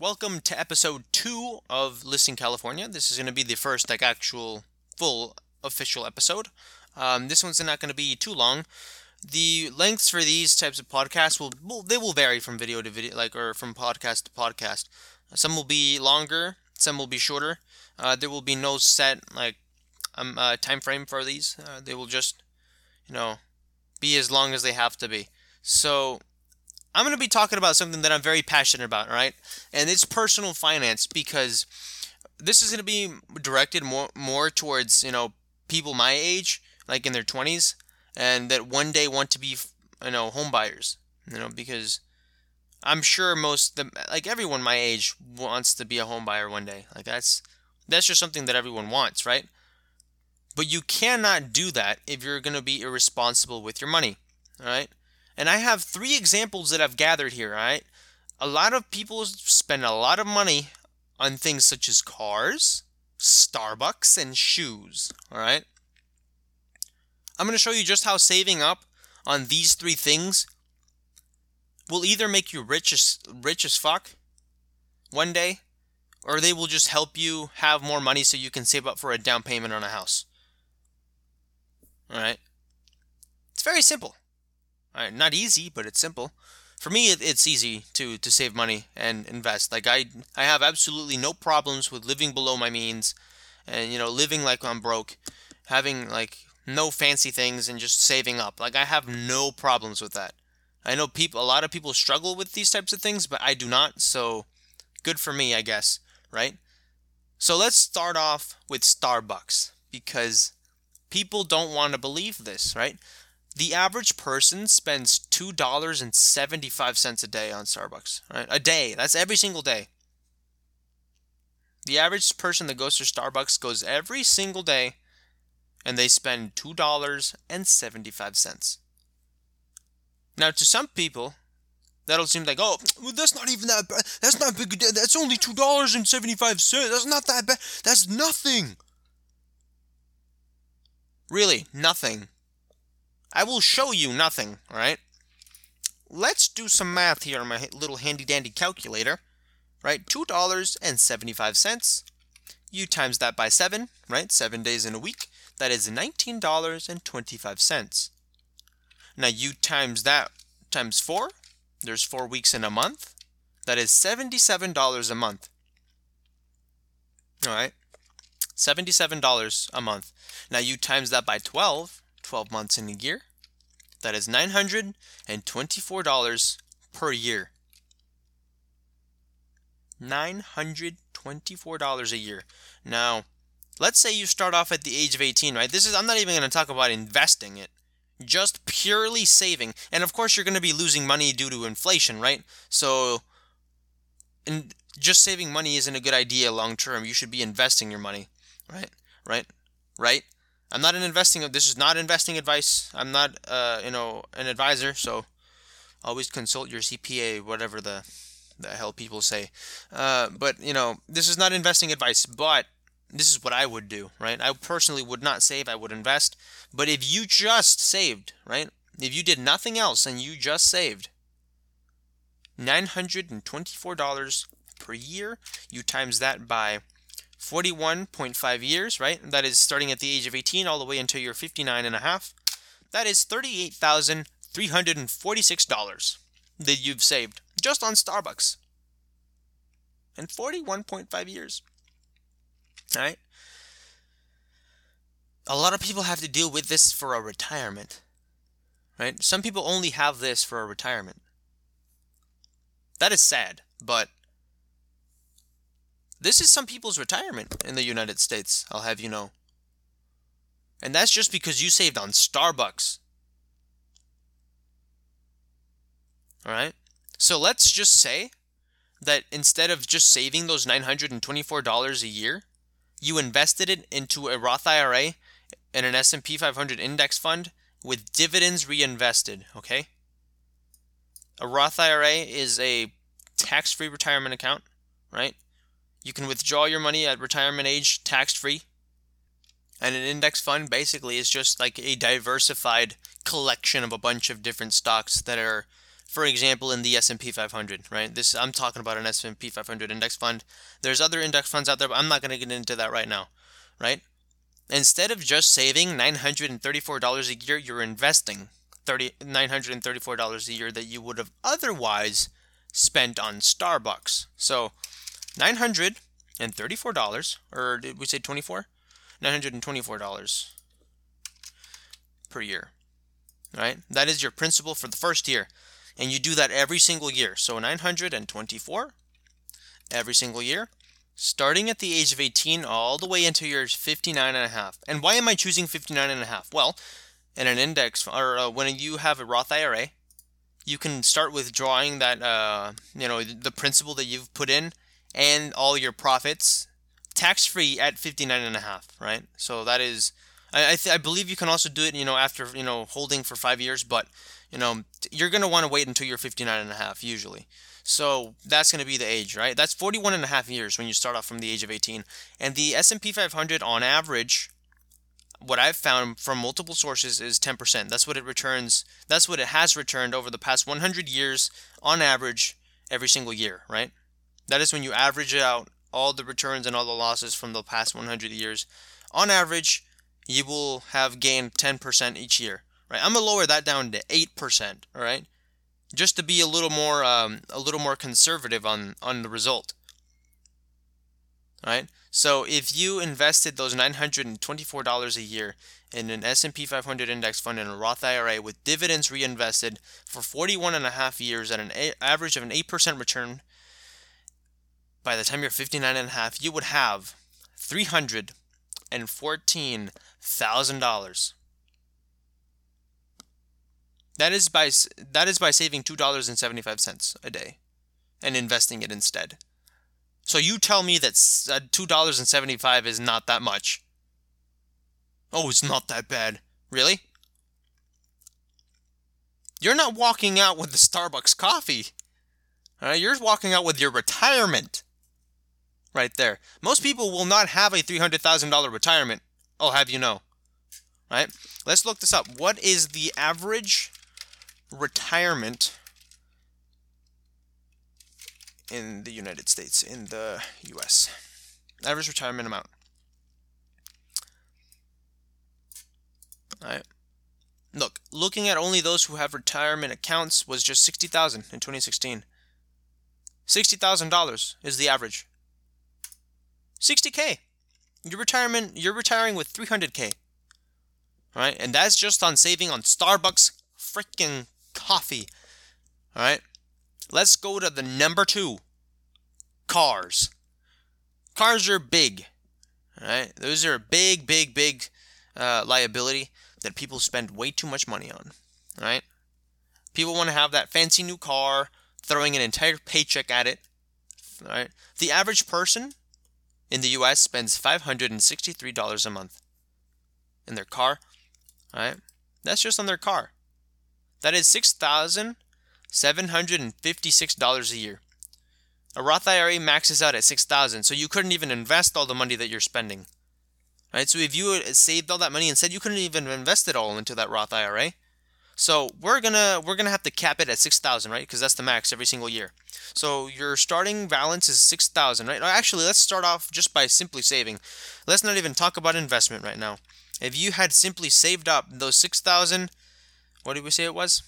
welcome to episode two of Listing California. This is going to be the first like actual full official episode. Um, this one's not going to be too long. The lengths for these types of podcasts will, will they will vary from video to video, like or from podcast to podcast. Some will be longer, some will be shorter. Uh, there will be no set like um, uh, time frame for these. Uh, they will just, you know, be as long as they have to be. So I'm going to be talking about something that I'm very passionate about, right? And it's personal finance because this is going to be directed more more towards, you know, people my age, like in their 20s, and that one day want to be, you know, home buyers, you know, because I'm sure most the like everyone my age wants to be a home buyer one day. Like that's that's just something that everyone wants, right? But you cannot do that if you're going to be irresponsible with your money, all right? And I have three examples that I've gathered here, right? A lot of people spend a lot of money on things such as cars, Starbucks, and shoes, all right? I'm going to show you just how saving up on these three things will either make you rich as rich as fuck one day or they will just help you have more money so you can save up for a down payment on a house. All right? It's very simple. Right, not easy, but it's simple. For me, it, it's easy to to save money and invest. Like I I have absolutely no problems with living below my means, and you know living like I'm broke, having like no fancy things and just saving up. Like I have no problems with that. I know people a lot of people struggle with these types of things, but I do not. So good for me, I guess, right? So let's start off with Starbucks because people don't want to believe this, right? The average person spends $2.75 a day on Starbucks, right? A day. That's every single day. The average person that goes to Starbucks goes every single day and they spend $2.75. Now, to some people, that'll seem like, oh, well, that's not even that bad. That's not big. Deal. That's only $2.75. That's not that bad. That's nothing. Really, nothing. I will show you nothing, right? Let's do some math here on my little handy dandy calculator, right? $2.75. You times that by 7, right? 7 days in a week. That is $19.25. Now you times that times 4. There's 4 weeks in a month. That is $77 a month. All right? $77 a month. Now you times that by 12. 12 months in a year. That is $924 per year. $924 a year. Now, let's say you start off at the age of 18, right? This is I'm not even going to talk about investing it. Just purely saving. And of course you're going to be losing money due to inflation, right? So and just saving money isn't a good idea long term. You should be investing your money, right? Right? Right? I'm not an investing. This is not investing advice. I'm not, uh, you know, an advisor. So always consult your CPA, whatever the the hell people say. Uh, but you know, this is not investing advice. But this is what I would do, right? I personally would not save. I would invest. But if you just saved, right? If you did nothing else and you just saved nine hundred and twenty-four dollars per year, you times that by 41.5 years, right? That is starting at the age of 18 all the way until you're 59 and a half. That is $38,346 that you've saved just on Starbucks. In 41.5 years. All right? A lot of people have to deal with this for a retirement. Right? Some people only have this for a retirement. That is sad, but this is some people's retirement in the United States, I'll have you know. And that's just because you saved on Starbucks. Alright? So let's just say that instead of just saving those $924 a year, you invested it into a Roth IRA and an S&P 500 index fund with dividends reinvested, okay? A Roth IRA is a tax-free retirement account, right? You can withdraw your money at retirement age tax free. And an index fund basically is just like a diversified collection of a bunch of different stocks that are for example, in the S&P 500, right? This I'm talking about an S&P 500 index fund. There's other index funds out there, but I'm not going to get into that right now, right? Instead of just saving $934 a year, you're investing $934 a year that you would have otherwise spent on Starbucks. So, $934 or did we say 24? $924 per year. Right? That is your principal for the first year and you do that every single year. So 924 every single year, starting at the age of 18 all the way into your 59 and a half. And why am I choosing 59 and a half? Well, in an index or uh, when you have a Roth IRA, you can start withdrawing that uh, you know the principal that you've put in and all your profits tax free at 59 and a half, right? So that is I I, th- I believe you can also do it, you know, after, you know, holding for 5 years, but you know, you're going to want to wait until you're 59 and a half usually. So that's going to be the age, right? That's 41 and a half years when you start off from the age of 18. And the S&P 500 on average what I've found from multiple sources is 10%. That's what it returns. That's what it has returned over the past 100 years on average every single year, right? That is when you average out all the returns and all the losses from the past 100 years. On average, you will have gained 10% each year right? I'm gonna lower that down to eight percent, all right, just to be a little more um, a little more conservative on on the result. All right. So if you invested those $924 a year in an S&P 500 index fund in a Roth IRA with dividends reinvested for 41 and a half years at an average of an 8% return, by the time you're 59 and a half, you would have $314,000 that is by that is by saving two dollars and seventy five cents a day, and investing it instead. So you tell me that uh, two dollars and seventy five is not that much. Oh, it's not that bad, really? You're not walking out with the Starbucks coffee. You're walking out with your retirement. Right there. Most people will not have a $300,000 retirement. I'll have you know. Right? Let's look this up. What is the average retirement in the United States, in the US. Average retirement amount. All right. Look, looking at only those who have retirement accounts was just 60,000 in 2016. $60,000 is the average. 60k. Your retirement you're retiring with 300k. All right? And that's just on saving on Starbucks freaking coffee. All right. Let's go to the number two cars. Cars are big. All right. Those are a big, big, big uh, liability that people spend way too much money on. All right. People want to have that fancy new car, throwing an entire paycheck at it. All right. The average person in the US spends $563 a month in their car. Right. That's just on their car. That is $6,756 a year. A Roth IRA maxes out at 6000 so you couldn't even invest all the money that you're spending. Right? So if you saved all that money and said you couldn't even invest it all into that Roth IRA, so we're gonna we're gonna have to cap it at six thousand, right? Because that's the max every single year. So your starting balance is six thousand, right? Actually, let's start off just by simply saving. Let's not even talk about investment right now. If you had simply saved up those six thousand what did we say it was?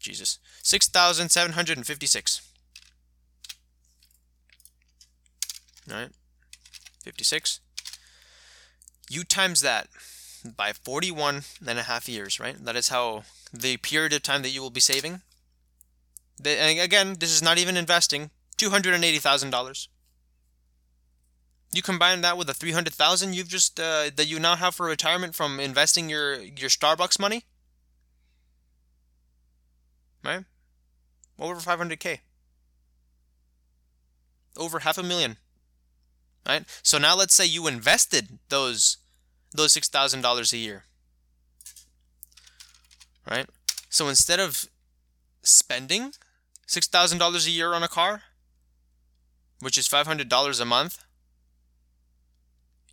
Jesus. 6,756. Alright. 56. You times that by 41 and a half years, right? That is how the period of time that you will be saving. The, again, this is not even investing. $280,000. You combine that with the 300,000 you've just uh, that you now have for retirement from investing your your Starbucks money. Right? Over 500k. Over half a million. Right? So now let's say you invested those those $6,000 a year. Right? So instead of spending $6,000 a year on a car, which is $500 a month,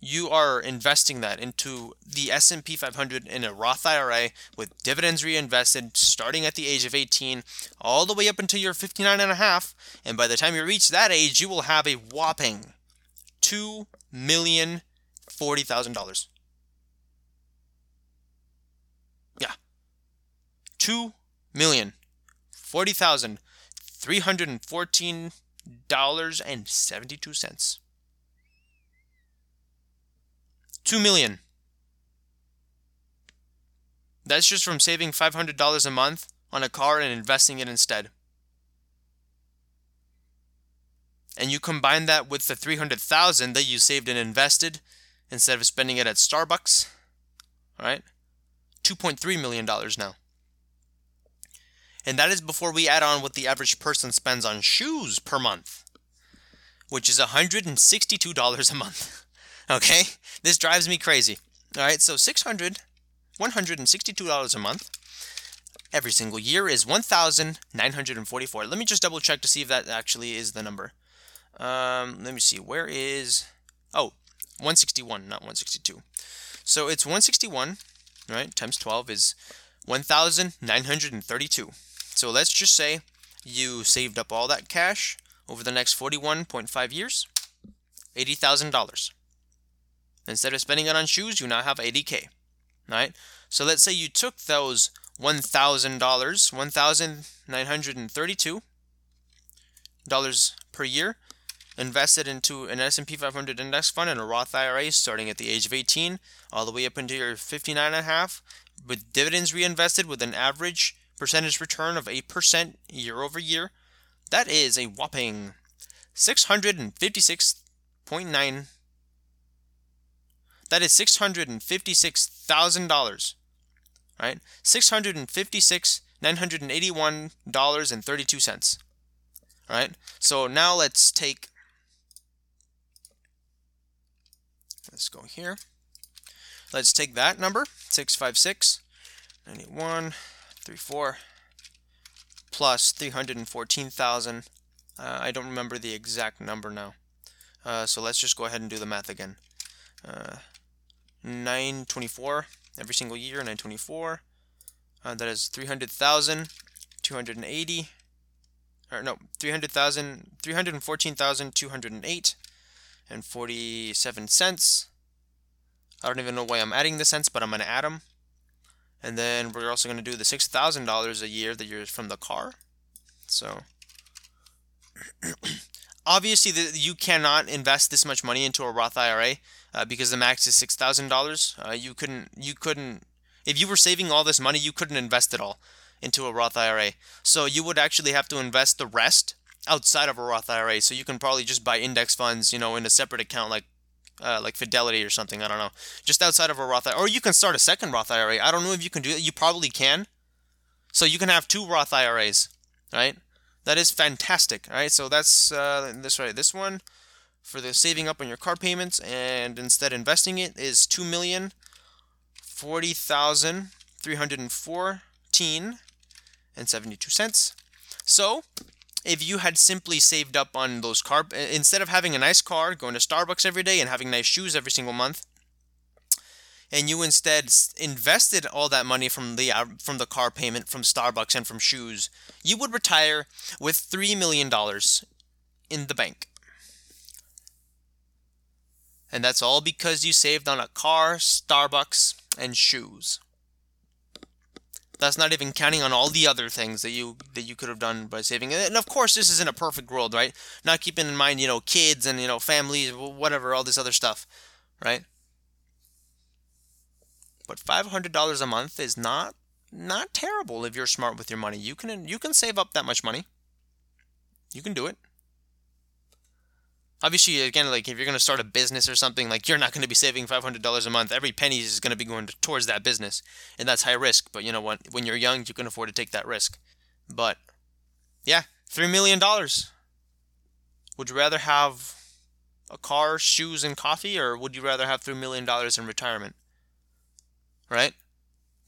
you are investing that into the S&P 500 in a Roth IRA with dividends reinvested starting at the age of 18 all the way up until you're 59 and a half and by the time you reach that age you will have a whopping 2 million $40,000. Two million forty thousand three hundred and fourteen dollars and seventy two cents 2 million. That's just from saving $500 a month on a car and investing it instead. And you combine that with the 300,000 that you saved and invested instead of spending it at Starbucks, right? 2.3 million dollars now. And that is before we add on what the average person spends on shoes per month, which is $162 a month. Okay? This drives me crazy. All right, so 600 $162 a month every single year is 1944 let me just double check to see if that actually is the number um, let me see where is oh 161 not 162 so it's 161 right times 12 is 1932 so let's just say you saved up all that cash over the next 41.5 years $80,000 Instead of spending it on shoes, you now have 80K. Right? So let's say you took those $1,000, $1,932 per year, invested into an S&P 500 index fund and a Roth IRA starting at the age of 18 all the way up into your 59 and a half with dividends reinvested with an average percentage return of 8% year over year. That is a whopping 656.9 that is $656,000. Right? $656,981.32. Right? So now let's take Let's go here. Let's take that number, 656 91 34 plus 314,000. Uh, I don't remember the exact number now. Uh, so let's just go ahead and do the math again. Uh, 924 every single year, 924. Uh, that is 300,000, 280, or no, 300,000, 314,208 and 47 cents. I don't even know why I'm adding the cents, but I'm going to add them. And then we're also going to do the $6,000 a year that you're from the car. So obviously the, you cannot invest this much money into a Roth IRA uh, because the max is six thousand uh, dollars. You couldn't you couldn't if you were saving all this money, you couldn't invest it all into a Roth IRA. So you would actually have to invest the rest outside of a Roth IRA. So you can probably just buy index funds, you know, in a separate account like uh, like Fidelity or something. I don't know, just outside of a Roth IRA, or you can start a second Roth IRA. I don't know if you can do it. You probably can. So you can have two Roth IRAs, right? That is fantastic. right? so that's uh, this right. This one for the saving up on your car payments and instead investing it is two million forty thousand three hundred and fourteen and seventy two cents. So if you had simply saved up on those car instead of having a nice car, going to Starbucks every day and having nice shoes every single month, and you instead invested all that money from the uh, from the car payment from Starbucks and from shoes, you would retire with 3 million dollars in the bank. And that's all because you saved on a car, Starbucks, and shoes. That's not even counting on all the other things that you that you could have done by saving. And of course, this isn't a perfect world, right? Not keeping in mind, you know, kids and you know, families, whatever, all this other stuff, right? But five hundred dollars a month is not not terrible if you're smart with your money. You can you can save up that much money. You can do it obviously again like if you're going to start a business or something like you're not going to be saving $500 a month. Every penny is going to be going towards that business and that's high risk. But you know what? When you're young you can afford to take that risk. But yeah 3 million dollars. Would you rather have a car shoes and coffee or would you rather have 3 million dollars in retirement? Right?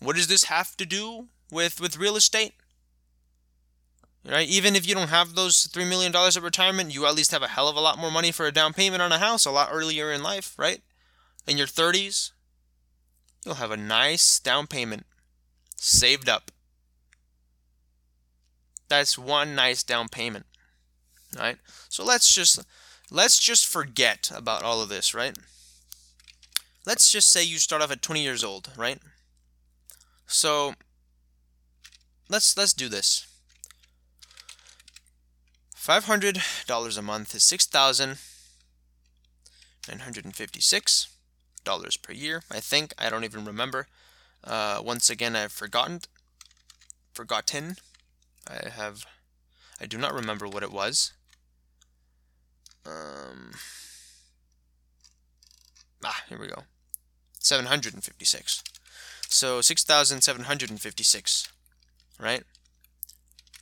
What does this have to do with with real estate right? Even if you don't have those three million dollars of retirement, you at least have a hell of a lot more money for a down payment on a house a lot earlier in life, right? in your 30s, you'll have a nice down payment saved up. That's one nice down payment. Right? So let's just let's just forget about all of this, right? Let's just say you start off at 20 years old, right? So let's let's do this. $500 a month is 6,956 dollars per year. I think I don't even remember. Uh, once again, I've forgotten. Forgotten. I have. I do not remember what it was. Um. Ah, here we go. 756. So 6,756, right?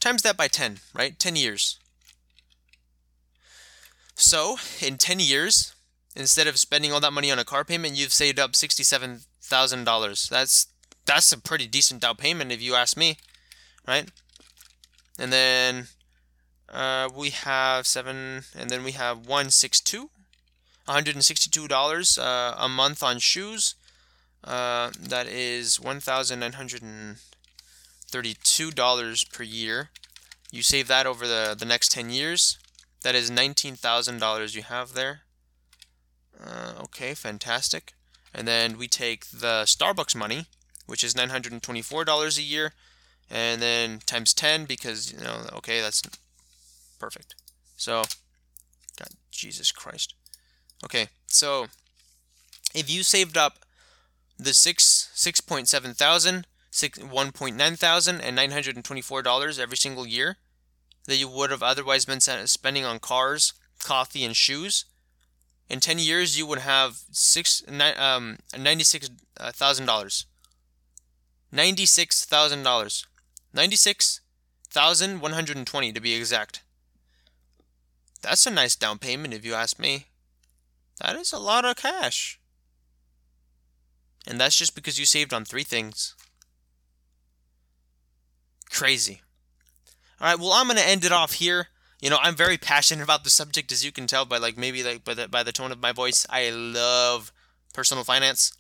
Times that by 10, right? 10 years. So, in 10 years, instead of spending all that money on a car payment, you've saved up $67,000. That's that's a pretty decent down payment if you ask me, right? And then uh, we have seven, and then we have 162, $162 uh, a month on shoes. Uh, that is $1,932 per year. You save that over the, the next 10 years. That is $19,000 you have there. Uh, okay, fantastic. And then we take the Starbucks money, which is $924 a year, and then times 10 because, you know, okay, that's perfect. So, God, Jesus Christ. Okay, so if you saved up the six six point seven thousand, six one point nine thousand, and nine hundred and twenty four dollars every single year that you would have otherwise been spending on cars, coffee, and shoes, in 10 years you would have six um $96,000 $96,000 96,120 to be exact. That's a nice down payment if you ask me. That is a lot of cash. And that's just because you saved on three things. Crazy all right well i'm to end it off here you know, I'm very passionate about the subject, as you can tell by like maybe like by the by the tone of my voice. I love personal finance,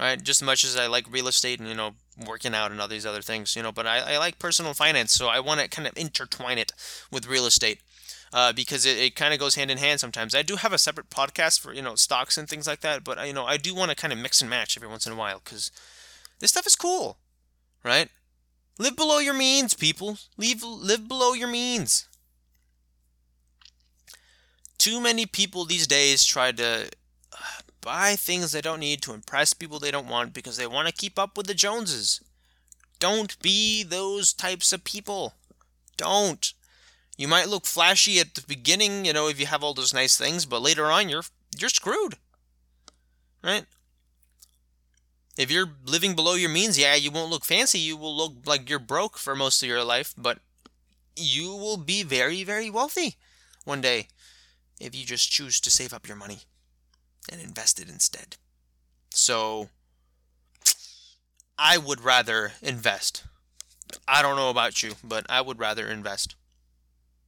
right? Just as much as I like real estate and you know working out and all these other things, you know. But I, I like personal finance, so I want to kind of intertwine it with real estate. Uh, because it, it kind of goes hand in hand sometimes. I do have a separate podcast for you know stocks and things like that, but you know I do want to kind of mix and match every once in a while because this stuff is cool, right? Live below your means, people. Leave live below your means too many people these days try to uh, buy things they don't need to impress people they don't want because they want to keep up with the Joneses. Don't be those types of people. Don't. You might look flashy at the beginning, you know, if you have all those nice things, but later on you're you're screwed. Right? If you're living below your means, yeah, you won't look fancy. You will look like you're broke for most of your life, but you will be very, very wealthy one day if you just choose to save up your money and invest it instead. So, I would rather invest. I don't know about you, but I would rather invest.